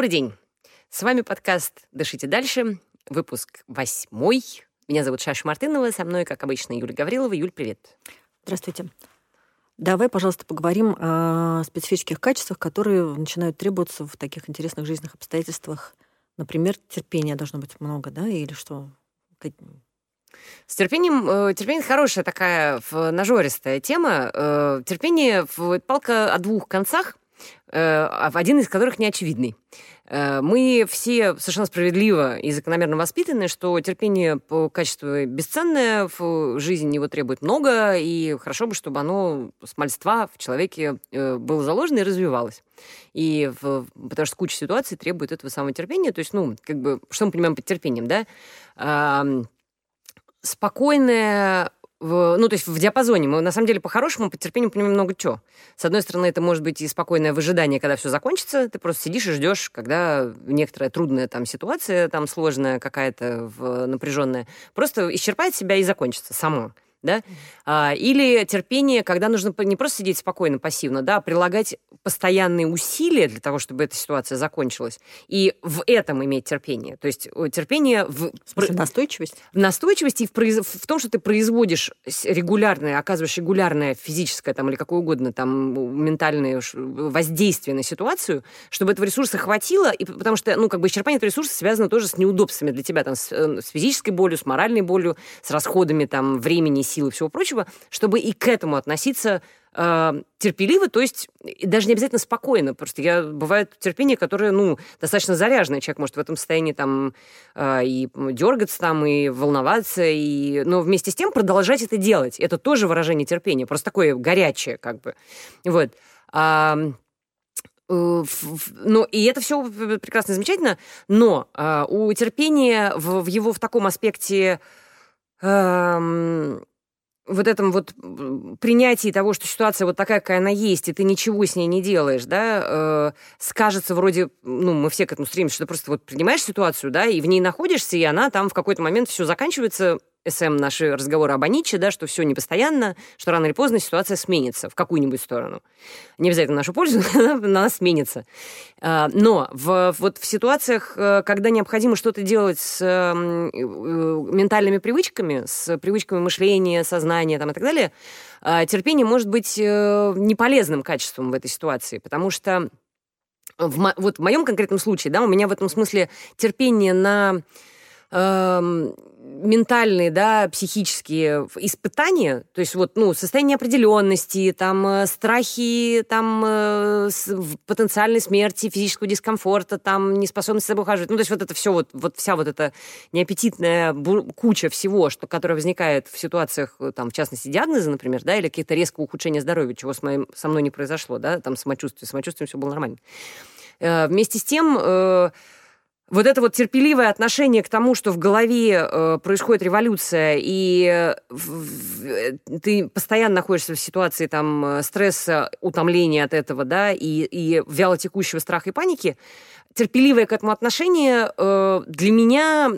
Добрый день. С вами подкаст «Дышите дальше», выпуск восьмой. Меня зовут Шаша Мартынова, со мной, как обычно, Юля Гаврилова. Юль, привет. Здравствуйте. Давай, пожалуйста, поговорим о специфических качествах, которые начинают требоваться в таких интересных жизненных обстоятельствах. Например, терпения должно быть много, да, или что? С терпением, э, терпение хорошая такая нажористая тема. Э, терпение – палка о двух концах, один из которых неочевидный. Мы все совершенно справедливо и закономерно воспитаны, что терпение по качеству бесценное, в жизни его требует много, и хорошо бы, чтобы оно с мальства в человеке было заложено и развивалось. И в, потому что куча ситуаций требует этого самого терпения. То есть, ну, как бы, что мы понимаем под терпением, да? спокойное в, ну, то есть в диапазоне. Мы, на самом деле, по-хорошему, по терпению понимаем много чего. С одной стороны, это может быть и спокойное выжидание, когда все закончится. Ты просто сидишь и ждешь, когда некоторая трудная там ситуация, там сложная какая-то, напряженная, просто исчерпает себя и закончится само да, а, или терпение, когда нужно не просто сидеть спокойно, пассивно, да, а прилагать постоянные усилия для того, чтобы эта ситуация закончилась, и в этом иметь терпение. То есть терпение в... в настойчивость? В настойчивости и в, произ... в том, что ты производишь регулярное, оказываешь регулярное физическое там, или какое угодно там ментальное воздействие на ситуацию, чтобы этого ресурса хватило, и потому что, ну, как бы исчерпание этого ресурса связано тоже с неудобствами для тебя, там, с, э, с физической болью, с моральной болью, с расходами там времени, сил и всего прочего, чтобы и к этому относиться э, терпеливо, то есть даже не обязательно спокойно. Просто я, бывает терпение, которое, ну, достаточно заряженное. Человек может в этом состоянии там э, и дергаться там, и волноваться, и... но вместе с тем продолжать это делать. Это тоже выражение терпения, просто такое горячее, как бы. Вот. А, ну, и это все прекрасно, замечательно, но э, у терпения в, в его в таком аспекте э, вот этом вот принятии того, что ситуация вот такая, какая она есть, и ты ничего с ней не делаешь, да, э, скажется вроде, ну, мы все к этому стремимся, что ты просто вот принимаешь ситуацию, да, и в ней находишься, и она там в какой-то момент все заканчивается, СМ наши разговоры об Аниче, да, что все непостоянно, что рано или поздно ситуация сменится в какую-нибудь сторону. Не обязательно в нашу пользу, но она сменится. А, но в, вот в ситуациях, э, когда необходимо что-то делать с э, ментальными привычками, с привычками мышления, сознания там, и так далее, а, терпение может быть э, неполезным качеством в этой ситуации, потому что в, вот в моем конкретном случае, да, у меня в этом смысле терпение на эм, ментальные, да, психические испытания, то есть вот, ну, состояние неопределенности, там, э, страхи, там, э, потенциальной смерти, физического дискомфорта, там, неспособность за собой ухаживать, ну, то есть вот это все, вот, вот вся вот эта неаппетитная куча всего, что, которая возникает в ситуациях, э, там, в частности, диагноза, например, да, или какие-то резкого ухудшения здоровья, чего с моим, со мной не произошло, да, там, самочувствие, самочувствием все было нормально. Вместе с тем, вот это вот терпеливое отношение к тому, что в голове э, происходит революция, и э, ты постоянно находишься в ситуации там э, стресса, утомления от этого, да, и, и вялотекущего страха и паники, терпеливое к этому отношение э, для меня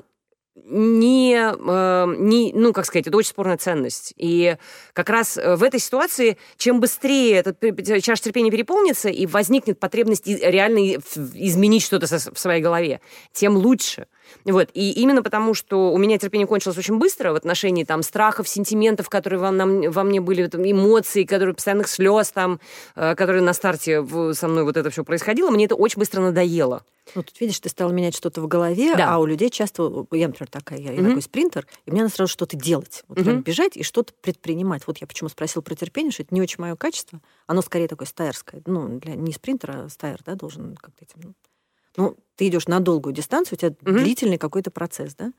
не, э, не, ну, как сказать, это очень спорная ценность. И как раз э, в этой ситуации, чем быстрее этот чаша терпения переполнится и возникнет потребность реально изменить что-то в своей голове, тем лучше. Вот. И именно потому, что у меня терпение кончилось очень быстро в отношении там страхов, сентиментов, которые во, нам, во мне были, там, эмоций, которые постоянных слез, там, э, которые на старте со мной вот это все происходило, мне это очень быстро надоело. Ну, тут видишь, ты стала менять что-то в голове, да. а у людей часто, я, например, такая, я, mm-hmm. такой спринтер, и мне надо сразу что-то делать. Вот mm-hmm. бежать и что-то предпринимать. Вот я почему спросил про терпение, что это не очень мое качество. Оно скорее такое стайерское. Ну, для не спринтера, а стайер, да, должен как-то этим ну, ты идешь на долгую дистанцию, у тебя угу. длительный какой-то процесс, да?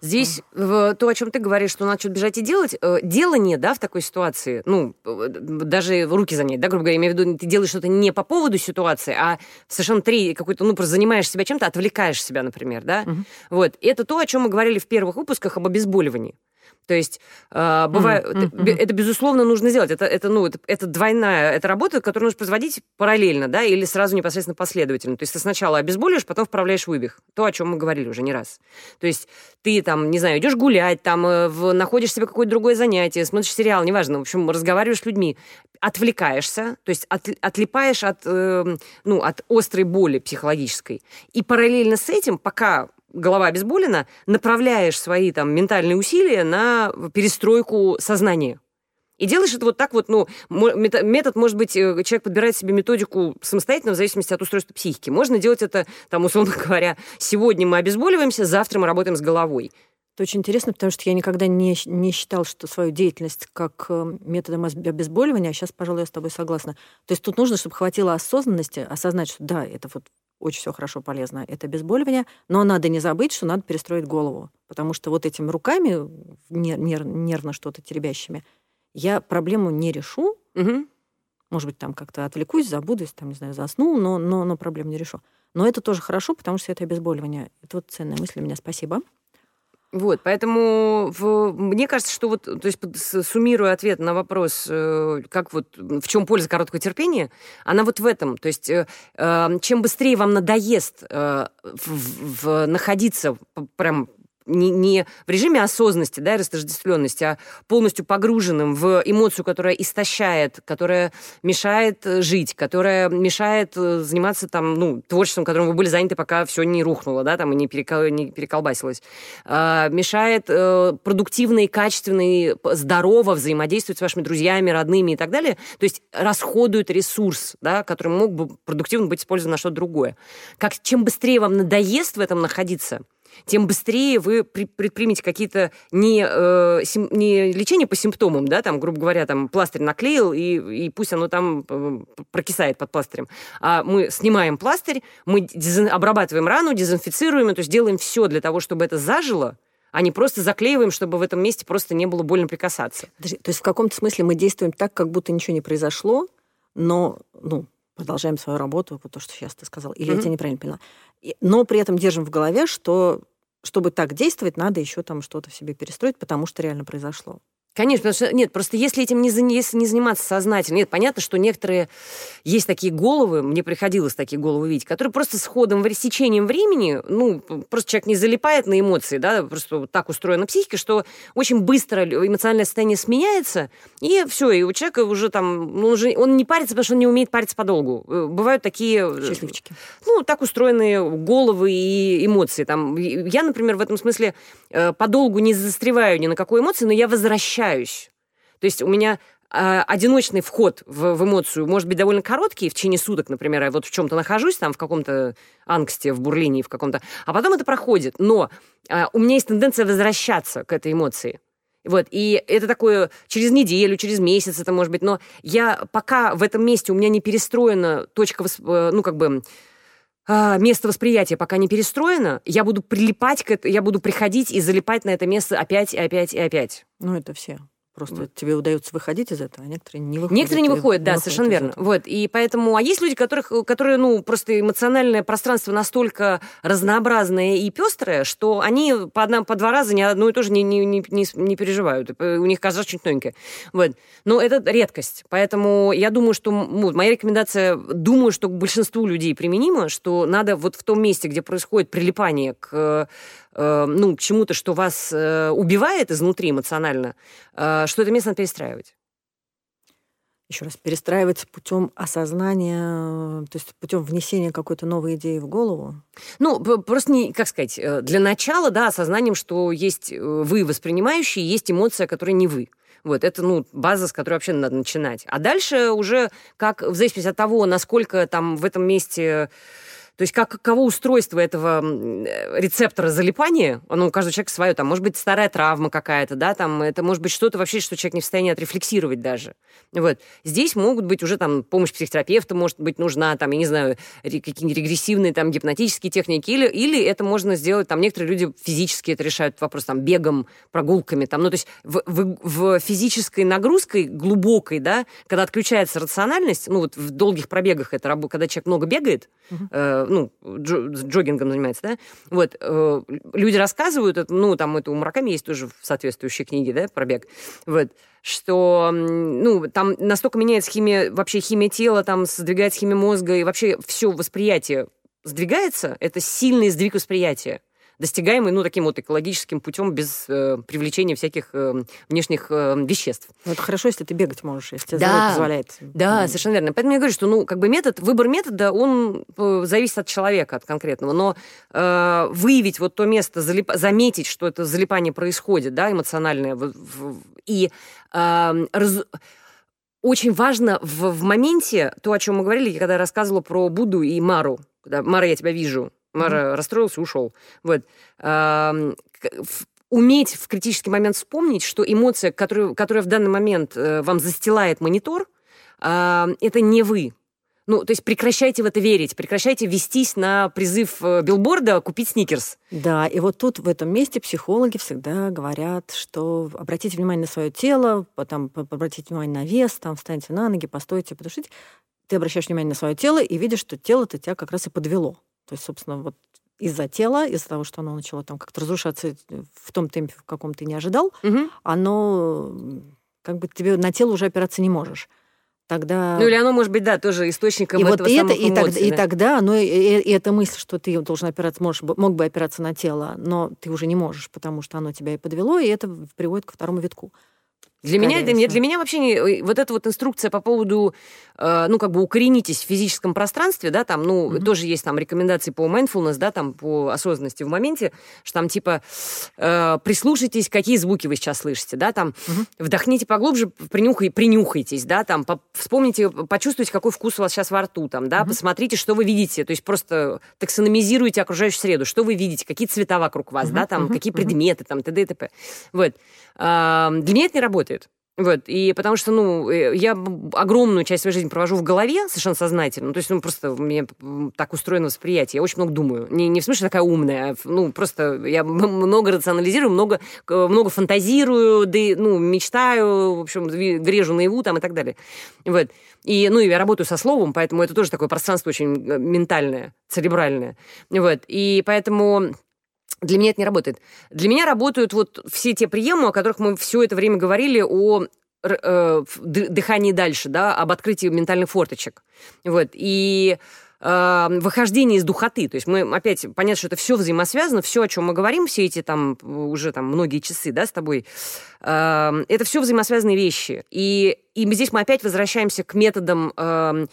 Здесь в, то, о чем ты говоришь, что надо что-то бежать и делать, э, делание, да, в такой ситуации, ну, э, даже руки занять, да, грубо говоря, я имею в виду, ты делаешь что-то не по поводу ситуации, а совершенно три какой-то, ну, просто занимаешь себя чем-то, отвлекаешь себя, например, да. Угу. Вот. Это то, о чем мы говорили в первых выпусках об обезболивании. То есть э, бывает, mm-hmm. это, это безусловно нужно сделать. Это, это, ну, это, это двойная это работа, которую нужно производить параллельно, да, или сразу непосредственно последовательно. То есть ты сначала обезболиваешь, потом вправляешь вывих. То, о чем мы говорили уже не раз. То есть ты там, не знаю, идешь гулять, там э, в, находишь себе какое-то другое занятие, смотришь сериал, неважно, в общем, разговариваешь с людьми, отвлекаешься, то есть от, отлипаешь от, э, ну, от острой боли психологической. И параллельно с этим, пока голова обезболена, направляешь свои там ментальные усилия на перестройку сознания. И делаешь это вот так вот, ну, метод, может быть, э, человек подбирает себе методику самостоятельно в зависимости от устройства психики. Можно делать это, там, условно говоря, сегодня мы обезболиваемся, завтра мы работаем с головой. Это очень интересно, потому что я никогда не, не считал, что свою деятельность как э, методом обезболивания, а сейчас, пожалуй, я с тобой согласна. То есть тут нужно, чтобы хватило осознанности, осознать, что да, это вот очень все хорошо, полезно. Это обезболивание, но надо не забыть, что надо перестроить голову, потому что вот этими руками, нер- нер- нервно что-то теребящими, я проблему не решу. Угу. Может быть, там как-то отвлекусь, забудусь, там, не знаю, засну, но, но, но проблем не решу. Но это тоже хорошо, потому что это обезболивание. Это вот ценная мысль у меня. Спасибо. Вот, поэтому в, мне кажется, что вот, то есть суммируя ответ на вопрос, э, как вот, в чем польза короткого терпения, она вот в этом. То есть э, э, чем быстрее вам надоест в, в, находиться прям не, не в режиме осознанности, да, и растождествленности, а полностью погруженным в эмоцию, которая истощает, которая мешает э, жить, которая мешает э, заниматься там, ну, творчеством, которым вы были заняты, пока все не рухнуло, да, там, и не, перекол... не переколбасилось. А, мешает э, продуктивно и качественно и здорово взаимодействовать с вашими друзьями, родными и так далее. То есть расходует ресурс, да, который мог бы продуктивно быть использован на что-то другое. Как, чем быстрее вам надоест в этом находиться, тем быстрее вы предпримете какие-то не, э, сим, не лечение по симптомам, да, там, грубо говоря, там пластырь наклеил, и, и пусть оно там э, прокисает под пластырем. А мы снимаем пластырь, мы дезин, обрабатываем рану, дезинфицируем, то есть делаем все для того, чтобы это зажило, а не просто заклеиваем, чтобы в этом месте просто не было больно прикасаться. Подожди, то есть в каком-то смысле мы действуем так, как будто ничего не произошло, но, ну, продолжаем свою работу, вот то, что сейчас ты сказал. Или mm-hmm. я тебя неправильно поняла. Но при этом держим в голове, что чтобы так действовать, надо еще там что-то в себе перестроить, потому что реально произошло. Конечно, потому что нет, просто если этим не, если не заниматься сознательно, нет, понятно, что некоторые есть такие головы, мне приходилось такие головы видеть, которые просто с ходом, с течением времени, ну, просто человек не залипает на эмоции, да, просто так устроена психика, что очень быстро эмоциональное состояние сменяется, и все, и у человека уже там, ну, уже, он не парится, потому что он не умеет париться подолгу. Э, бывают такие... Э, Счастливчики. Ну, так устроенные головы и эмоции. Там, я, например, в этом смысле э, подолгу не застреваю ни на какой эмоции, но я возвращаюсь общаюсь. То есть у меня э, одиночный вход в, в эмоцию может быть довольно короткий, в течение суток, например, я вот в чем-то нахожусь, там, в каком-то ангсте, в бурлении, в каком-то, а потом это проходит. Но э, у меня есть тенденция возвращаться к этой эмоции. Вот, и это такое через неделю, через месяц это может быть, но я пока в этом месте у меня не перестроена точка, э, ну, как бы, а, место восприятия пока не перестроено, я буду прилипать к этому, я буду приходить и залипать на это место опять и опять и опять. Ну, это все. Просто вот. тебе удается выходить из этого, а некоторые не выходят. Некоторые не выходят, да, совершенно верно. Вот. И поэтому, а есть люди, которых, которые, ну, просто эмоциональное пространство настолько разнообразное и пестрое, что они по, одна, по два раза ни одно и то же не, не, не, не переживают. У них каждый раз что-нибудь новенькое. Вот. Но это редкость. Поэтому я думаю, что ну, моя рекомендация, думаю, что к большинству людей применима, что надо вот в том месте, где происходит прилипание к Э, ну, к чему-то, что вас э, убивает изнутри эмоционально, э, что это место надо перестраивать. Еще раз, перестраивать путем осознания, то есть путем внесения какой-то новой идеи в голову? Ну, просто не, как сказать, для начала, да, осознанием, что есть вы воспринимающие, есть эмоция, которая не вы. Вот, это, ну, база, с которой вообще надо начинать. А дальше уже, как в зависимости от того, насколько там в этом месте то есть как, каково устройство этого рецептора залипания, оно у каждого человека свое, там, может быть, старая травма какая-то, да, там, это может быть что-то вообще, что человек не в состоянии отрефлексировать даже. Вот. Здесь могут быть уже там помощь психотерапевта, может быть, нужна, там, я не знаю, какие-нибудь регрессивные там гипнотические техники, или, или это можно сделать, там, некоторые люди физически это решают вопрос, там, бегом, прогулками, там, ну, то есть в, в, в физической нагрузкой глубокой, да, когда отключается рациональность, ну, вот в долгих пробегах это, когда человек много бегает, uh-huh э, ну, джо, джогингом занимается, да, вот, э, люди рассказывают, ну, там это у Мураками есть тоже в соответствующей книге, да, про бег, вот, что, ну, там настолько меняется химия, вообще химия тела, там сдвигается химия мозга, и вообще все восприятие сдвигается, это сильный сдвиг восприятия достигаемый, ну, таким вот экологическим путем, без э, привлечения всяких э, внешних э, веществ. Ну, это хорошо, если ты бегать можешь, если тебе да, позволяет. Да, mm. совершенно верно. Поэтому я говорю, что, ну, как бы метод, выбор метода, он э, зависит от человека, от конкретного. Но э, выявить вот то место, залип... заметить, что это залипание происходит, да, эмоциональное, в, в, и э, раз очень важно в, в моменте, то, о чем мы говорили, когда я рассказывала про Будду и Мару. Когда, Мара, я тебя вижу. Мара mm-hmm. расстроился, ушел. Вот. Уметь в критический момент вспомнить, что эмоция, которая, которая в данный момент э, вам застилает монитор, это не вы. Ну, то есть прекращайте в это верить, прекращайте вестись на призыв э, билборда купить сникерс. Да, и вот тут, в этом месте, психологи всегда говорят, что обратите внимание на свое тело, потом обратите внимание на вес, там, встаньте на ноги, постойте, подышите. Ты обращаешь внимание на свое тело и видишь, что тело-то тебя как раз и подвело. То есть, собственно, вот из-за тела, из-за того, что оно начало там как-то разрушаться в том темпе, в каком ты не ожидал, угу. оно как бы тебе на тело уже опираться не можешь. Тогда... Ну или оно может быть, да, тоже источником и этого вот это, и, эмоций, тогда, да? и тогда, ну и, и, и эта мысль, что ты должен опираться, можешь, мог бы опираться на тело, но ты уже не можешь, потому что оно тебя и подвело, и это приводит ко второму витку. Для меня, для, меня, для меня вообще не, э, вот эта вот инструкция по поводу, э, ну, как бы укоренитесь в физическом пространстве, да, там, ну, mm-hmm. тоже есть там рекомендации по mindfulness, да, там, по осознанности в моменте, что там, типа, э, прислушайтесь, какие звуки вы сейчас слышите, да, там, mm-hmm. вдохните поглубже, принюхай, принюхайтесь, да, там, по, вспомните, почувствуйте, какой вкус у вас сейчас во рту, там, да, mm-hmm. посмотрите, что вы видите, то есть просто таксономизируйте окружающую среду, что вы видите, какие цвета вокруг вас, mm-hmm. да, там, mm-hmm. какие предметы, там, т.д. и т.п. Вот. Э, для меня это не работает. Вот, и потому что, ну, э, я огромную часть своей жизни провожу в голове, совершенно сознательно. Ну, то есть, ну, просто у меня так устроено восприятие. Я очень много думаю. Не, не в смысле такая умная, а, ну, просто я много рационализирую, много, много фантазирую, да, ну, мечтаю, в общем, грежу наяву там и так далее. Вот. И, ну, я работаю со словом, поэтому это тоже такое пространство очень э, ментальное, церебральное. Вот. И поэтому для меня это не работает. Для меня работают вот все те приемы, о которых мы все это время говорили, о э, дыхании дальше, да, об открытии ментальных форточек. Вот. И э, выхождение из духоты. То есть мы, опять, понятно, что это все взаимосвязано, все, о чем мы говорим, все эти там уже там многие часы, да, с тобой, э, это все взаимосвязанные вещи. И, и здесь мы опять возвращаемся к методам э,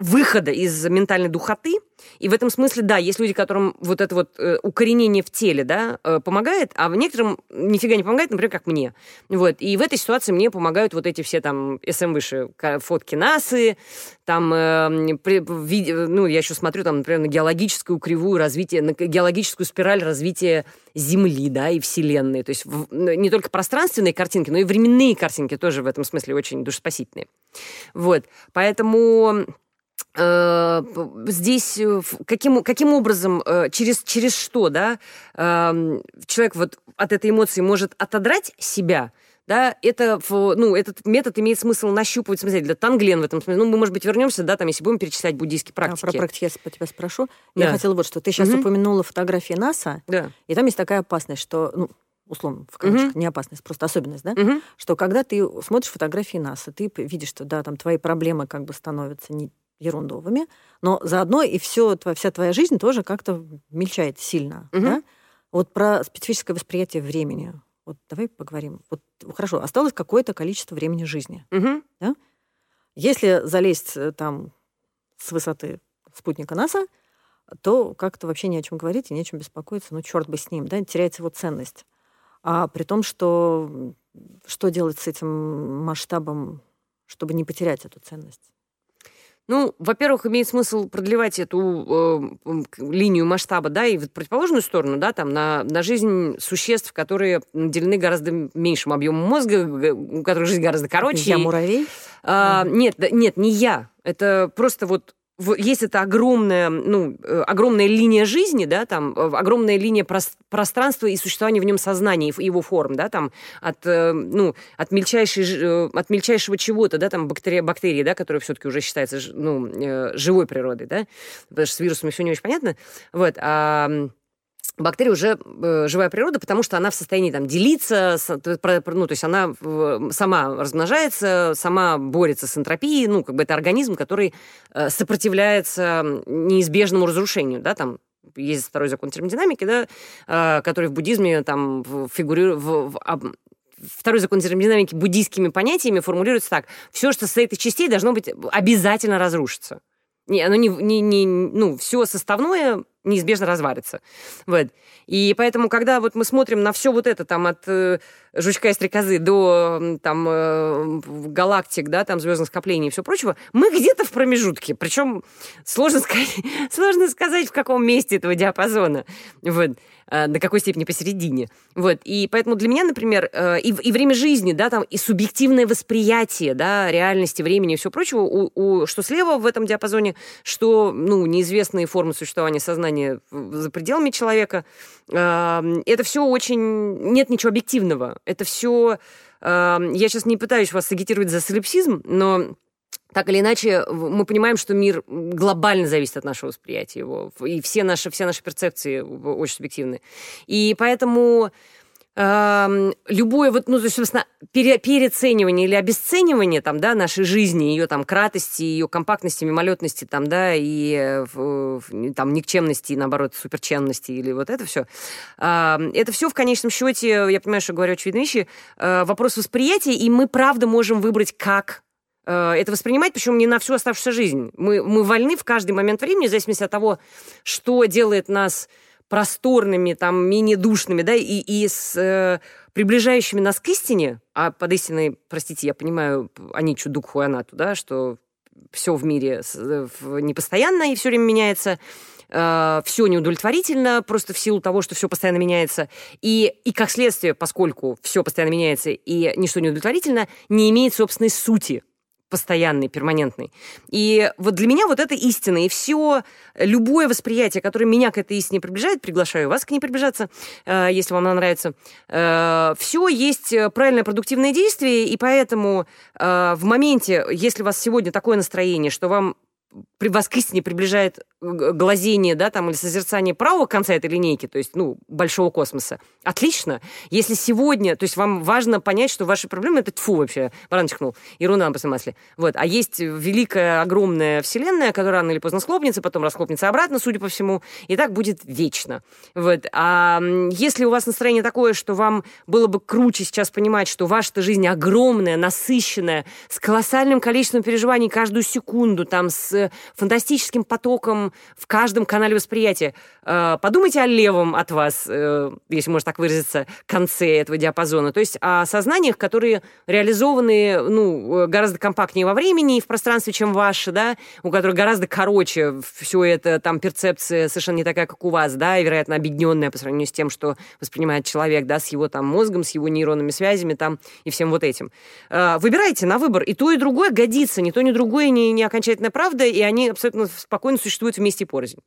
выхода из ментальной духоты. И в этом смысле, да, есть люди, которым вот это вот э, укоренение в теле, да, э, помогает, а в некоторым нифига не помогает, например, как мне. Вот. И в этой ситуации мне помогают вот эти все там СМ выше фотки НАСы, там, э, при, ви, ну, я еще смотрю там, например, на геологическую кривую развития, на геологическую спираль развития Земли, да, и Вселенной. То есть в, не только пространственные картинки, но и временные картинки тоже в этом смысле очень душеспасительные. Вот. Поэтому Э, здесь э, каким, каким образом, э, через, через что, да, эм, человек вот от этой эмоции может отодрать себя, да, это, ну, этот метод имеет смысл нащупывать самостоятельно. Танглен в этом смысле. Ну, мы, может быть, вернемся, да, там, если будем перечислять буддийские практики. А, про практики я по тебя спрошу. Да. Я хотела вот что. Ты сейчас угу. упомянула фотографии НАСА, да. и там есть такая опасность, что, ну, условно, в кавычках, угу. не опасность, просто особенность, да, угу. что когда ты смотришь фотографии НАСА, ты видишь, что, да, там твои проблемы как бы становятся не ерундовыми, но заодно и все, вся твоя жизнь тоже как-то мельчает сильно. Угу. Да? Вот про специфическое восприятие времени. Вот давай поговорим. Вот хорошо, осталось какое-то количество времени жизни. Угу. Да? Если залезть э, там с высоты спутника НАСА, то как-то вообще ни о чем говорить и ни о чем беспокоиться. Ну, черт бы с ним, да, теряется его ценность. А при том, что что делать с этим масштабом, чтобы не потерять эту ценность? Ну, во-первых, имеет смысл продлевать эту э, линию масштаба, да, и в противоположную сторону, да, там, на, на жизнь существ, которые наделены гораздо меньшим объемом мозга, у которых жизнь гораздо короче. Я муравей? А, mm. Нет, нет, не я. Это просто вот есть эта огромная, ну, э, огромная линия жизни, да, там, э, огромная линия пространства и существования в нем сознания, его форм, да, там, от, э, ну, от, мельчайшей, от мельчайшего чего-то, да, там, бактерии, бактерии, да, которые все-таки уже считаются, ну, живой природой, да, потому что с вирусами все не очень понятно, вот, а бактерия уже э, живая природа, потому что она в состоянии там делиться, с, ну, то есть она э, сама размножается, сама борется с энтропией, ну, как бы это организм, который э, сопротивляется неизбежному разрушению, да, там есть второй закон термодинамики, да, э, который в буддизме там фигурирует в, в, в Второй закон термодинамики буддийскими понятиями формулируется так. Все, что состоит из частей, должно быть обязательно разрушиться. Не, оно не, не, не, ну, все составное неизбежно развалится. Вот. И поэтому, когда вот мы смотрим на все вот это, там, от э, жучка и стрекозы до там, э, галактик, да, там, звездных скоплений и все прочего, мы где-то в промежутке. Причем сложно сказать, сложно сказать, в каком месте этого диапазона. Вот. До какой степени посередине. Вот. И поэтому для меня, например, э, и, и время жизни, да, там, и субъективное восприятие, да, реальности, времени и всего прочего, у, у, что слева в этом диапазоне, что, ну, неизвестные формы существования сознания за пределами человека, это все очень... Нет ничего объективного. Это все... Я сейчас не пытаюсь вас агитировать за солипсизм, но так или иначе, мы понимаем, что мир глобально зависит от нашего восприятия его, и все наши, все наши перцепции очень субъективны. И поэтому э, любое вот, ну, собственно, пере, переоценивание или обесценивание там, да, нашей жизни, ее там кратости, ее компактности, мимолетности, там, да, и там никчемности, наоборот, суперченности или вот это все. Э, это все в конечном счете, я понимаю, что говорю очевидные вещи, э, вопрос восприятия, и мы правда можем выбрать, как Э, это воспринимать, причем не на всю оставшуюся жизнь. Мы, мы вольны в каждый момент времени, в зависимости от того, что делает нас просторными, там, менее душными, да, и, и с э, приближающими нас к истине, а под истиной, простите, я понимаю, они чудук хуанату, да, что все в мире э, непостоянно и все время меняется, э, все неудовлетворительно, просто в силу того, что все постоянно меняется. И, и как следствие, поскольку все постоянно меняется и ничто не удовлетворительно, не имеет собственной сути постоянный, перманентный. И вот для меня вот это истина. И все, любое восприятие, которое меня к этой истине приближает, приглашаю вас к ней приближаться, э, если вам она нравится, э, все есть правильное продуктивное действие, и поэтому э, в моменте, если у вас сегодня такое настроение, что вам к истине приближает глазение, да, там, или созерцание правого конца этой линейки, то есть, ну, большого космоса, отлично. Если сегодня, то есть вам важно понять, что ваши проблемы — это тьфу вообще, баран чихнул, ерунда после масле. Вот. А есть великая, огромная вселенная, которая рано или поздно схлопнется, потом расхлопнется обратно, судя по всему, и так будет вечно. Вот. А если у вас настроение такое, что вам было бы круче сейчас понимать, что ваша жизнь огромная, насыщенная, с колоссальным количеством переживаний каждую секунду, там, с фантастическим потоком в каждом канале восприятия. Э, подумайте о левом от вас, э, если можно так выразиться, конце этого диапазона. То есть о сознаниях, которые реализованы ну, гораздо компактнее во времени и в пространстве, чем ваши, да, у которых гораздо короче все это, там перцепция совершенно не такая, как у вас, да, и, вероятно, объединенная по сравнению с тем, что воспринимает человек, да, с его там мозгом, с его нейронными связями там и всем вот этим. Э, выбирайте на выбор. И то, и другое годится. Ни то, ни другое не, не окончательная правда, и они абсолютно спокойно существуют вместе порознь.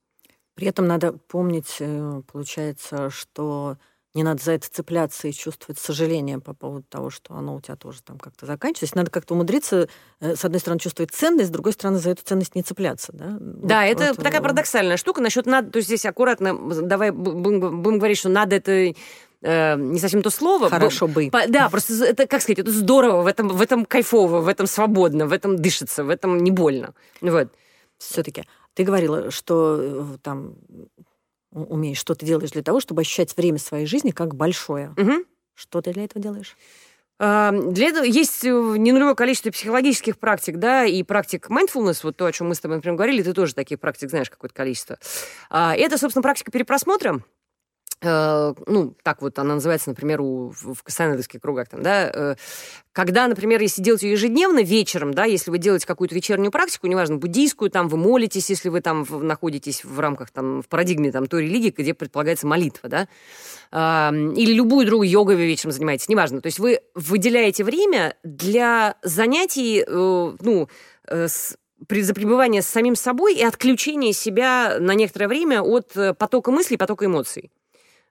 При этом надо помнить, э, получается, что не надо за это цепляться и чувствовать сожаление по поводу того, что оно у тебя тоже там как-то заканчивается. Надо как-то умудриться, э, с одной стороны, чувствовать ценность, с другой стороны, за эту ценность не цепляться. Да, да вот, это вот, такая парадоксальная штука. Насчет надо, то есть здесь аккуратно, давай будем, будем говорить, что надо это э, не совсем то слово. Хорошо бы. По, да, просто это, как сказать, это здорово, в этом, в этом кайфово, в этом свободно, в этом дышится, в этом не больно. Вот. Все-таки. Ты говорила, что э, там умеешь, что ты делаешь для того, чтобы ощущать время своей жизни как большое. Угу. Что ты для этого делаешь? Для этого есть э, ненулевое количество психологических практик, да, и практик mindfulness, вот то, о чем мы с тобой, например, говорили, ты тоже таких практик знаешь какое-то количество. А, это, собственно, практика перепросмотра, ну, так вот она называется, например, у, в кассанедовских кругах, там, да, э, когда, например, если делать ее ежедневно вечером, да, если вы делаете какую-то вечернюю практику, неважно, буддийскую, там, вы молитесь, если вы там находитесь в рамках, там, в парадигме, там, той религии, где предполагается молитва, да, или любую другую йогой вы вечером занимаетесь, неважно, то есть вы выделяете время для занятий, э, ну, с за пребывание с самим собой и отключение себя на некоторое время от э, потока мыслей, потока эмоций.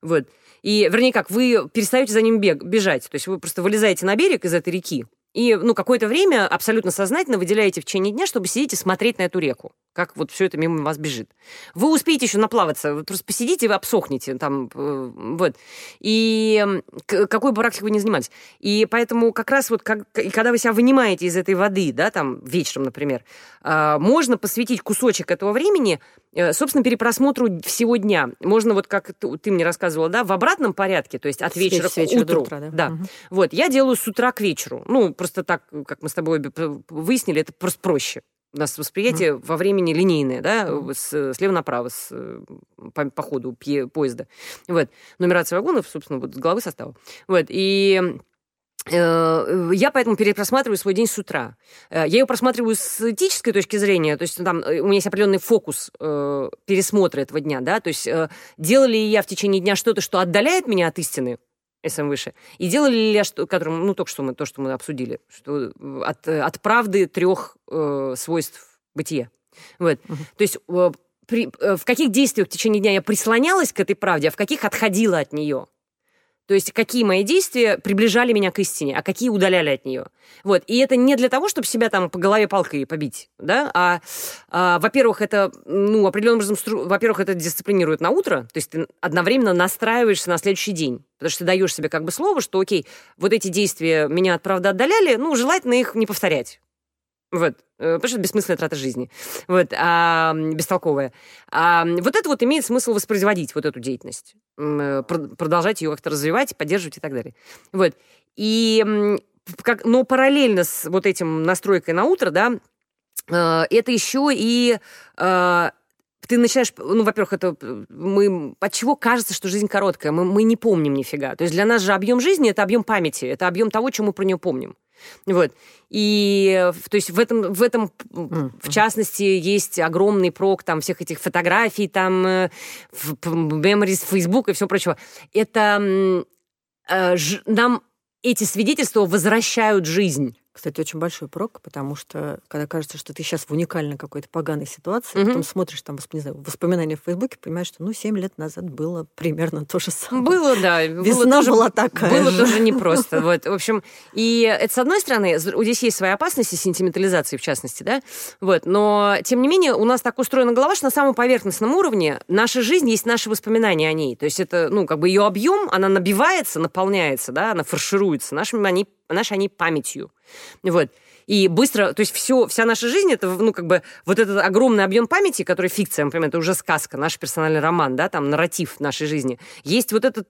Вот. И, вернее, как, вы перестаете за ним бег, бежать. То есть вы просто вылезаете на берег из этой реки, и, ну, какое-то время абсолютно сознательно выделяете в течение дня, чтобы сидеть и смотреть на эту реку, как вот все это мимо вас бежит. Вы успеете еще наплаваться, вы просто посидите, вы обсохнете там, э, вот. И какой бы практикой вы ни занимались. И поэтому как раз вот, как, когда вы себя вынимаете из этой воды, да, там, вечером, например, а, можно посвятить кусочек этого времени, э, собственно, перепросмотру всего дня. Можно вот, как ты мне рассказывала, да, в обратном порядке, то есть от вечера к утру. Утра, да. да. Угу. Вот, я делаю с утра к вечеру. Ну, просто так, как мы с тобой выяснили, это просто проще. У нас восприятие mm. во времени линейное, да, с, слева направо, с, по, по ходу пье, поезда. Вот. Нумерация вагонов, собственно, вот с головы состава. Вот. И э, я поэтому перепросматриваю свой день с утра. Э, я ее просматриваю с этической точки зрения, то есть там э, у меня есть определенный фокус э, пересмотра этого дня, да, то есть э, делали ли я в течение дня что-то, что отдаляет меня от истины, СМ выше. И делали ли я, что, которым, ну, только что мы, то, что мы обсудили, что от, от правды трех э, свойств бытия. Вот. Угу. То есть э, при, э, в каких действиях в течение дня я прислонялась к этой правде, а в каких отходила от нее. То есть какие мои действия приближали меня к истине, а какие удаляли от нее. Вот. И это не для того, чтобы себя там по голове палкой побить, да, а, а во-первых, это, ну, определенным образом, во-первых, это дисциплинирует на утро, то есть ты одновременно настраиваешься на следующий день, потому что ты даешь себе как бы слово, что, окей, вот эти действия меня от правды отдаляли, ну, желательно их не повторять. Вот. Э, потому что это бессмысленная трата жизни. Вот. А, бестолковая. А, вот это вот имеет смысл воспроизводить, вот эту деятельность. Э, продолжать ее как-то развивать, поддерживать и так далее. Вот. И, как, но параллельно с вот этим настройкой на утро, да, э, это еще и ты начинаешь, ну, во-первых, это мы, от чего кажется, что жизнь короткая, мы, мы не помним нифига. То есть для нас же объем жизни – это объем памяти, это объем того, чем мы про нее помним. Вот. И то есть в этом, в этом mm-hmm. в частности, есть огромный прок там всех этих фотографий, там, э, memories, Facebook и все прочего. Это э, ж, нам эти свидетельства возвращают жизнь. Кстати, очень большой прок, потому что когда кажется, что ты сейчас в уникальной какой-то поганой ситуации, угу. потом смотришь там не знаю, воспоминания в Фейсбуке, понимаешь, что ну 7 лет назад было примерно то же самое. Было, да. Весна было тоже, была такая Было же. тоже непросто. Вот. В общем, и это с одной стороны, здесь есть свои опасности, сентиментализации в частности, да, вот, но тем не менее у нас так устроена голова, что на самом поверхностном уровне наша жизнь есть наши воспоминания о ней. То есть это, ну, как бы ее объем, она набивается, наполняется, да, она фаршируется нашими они нашей они памятью. Вот. И быстро, то есть все, вся наша жизнь, это, ну, как бы, вот этот огромный объем памяти, который фикция, например, это уже сказка, наш персональный роман, да, там, нарратив нашей жизни. Есть вот этот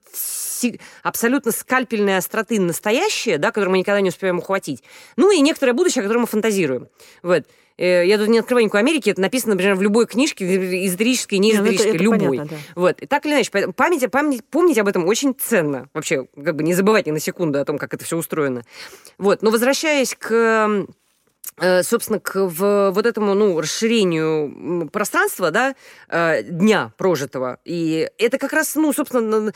абсолютно скальпельной остроты настоящее, да, которое мы никогда не успеваем ухватить. Ну, и некоторое будущее, о котором мы фантазируем. Вот. Э, я тут не открываю никакой Америки, это написано, например, в любой книжке, эзотерической, неэзотерической, ну, любой. Понятно, да. Вот. И так или иначе, память, память, помнить об этом очень ценно. Вообще, как бы не забывать ни на секунду о том, как это все устроено. Вот. Но возвращаясь к э, собственно, к в, вот этому ну, расширению пространства да, э, дня прожитого. И это как раз, ну, собственно,